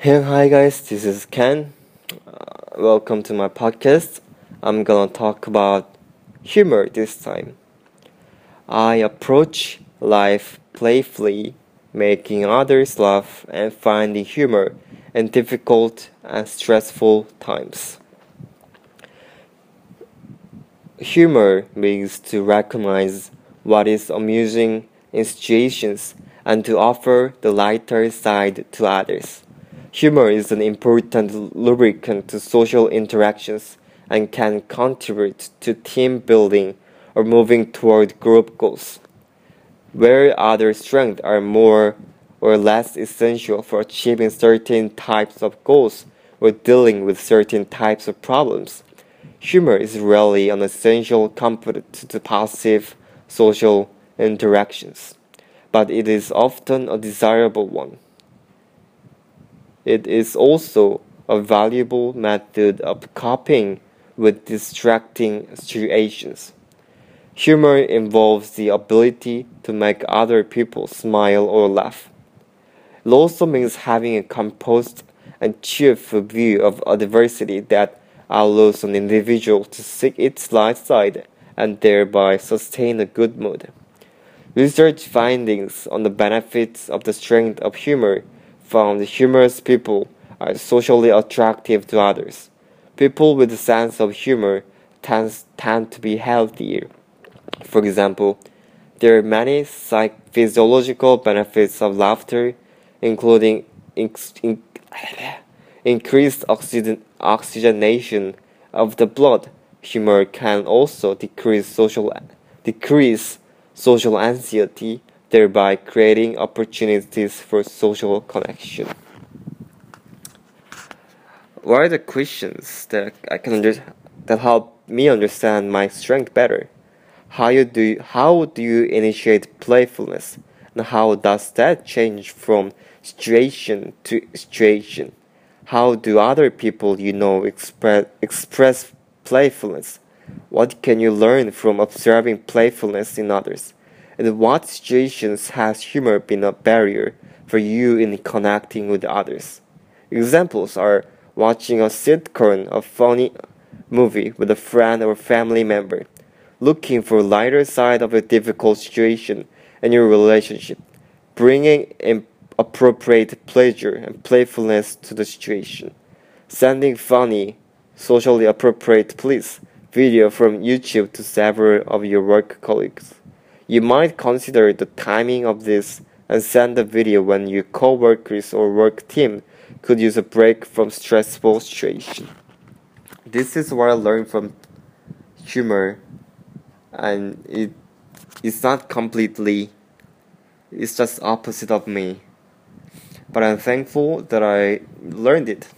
Hey, hi guys, this is Ken. Uh, welcome to my podcast. I'm gonna talk about humor this time. I approach life playfully, making others laugh and finding humor in difficult and stressful times. Humor means to recognize what is amusing in situations and to offer the lighter side to others. Humor is an important lubricant to social interactions and can contribute to team building or moving toward group goals. Where other strengths are more or less essential for achieving certain types of goals or dealing with certain types of problems, humor is really an essential component to positive social interactions, but it is often a desirable one. It is also a valuable method of coping with distracting situations. Humor involves the ability to make other people smile or laugh. It also means having a composed and cheerful view of adversity that allows an individual to seek its light side and thereby sustain a good mood. Research findings on the benefits of the strength of humor found humorous people are socially attractive to others. People with a sense of humor tends, tend to be healthier. For example, there are many psych- physiological benefits of laughter, including in- in- increased oxygen- oxygenation of the blood. Humor can also decrease social decrease social anxiety thereby creating opportunities for social connection. What are the questions that I can under- that help me understand my strength better? How you do you, how do you initiate playfulness, and how does that change from situation to situation? How do other people you know express express playfulness? What can you learn from observing playfulness in others? In what situations has humor been a barrier for you in connecting with others? Examples are watching a sitcom, a funny movie with a friend or family member, looking for lighter side of a difficult situation in your relationship, bringing appropriate pleasure and playfulness to the situation, sending funny, socially appropriate please video from YouTube to several of your work colleagues. You might consider the timing of this and send the video when your co-workers or work team could use a break from stressful situation. This is what I learned from humor and it it's not completely it's just opposite of me. But I'm thankful that I learned it.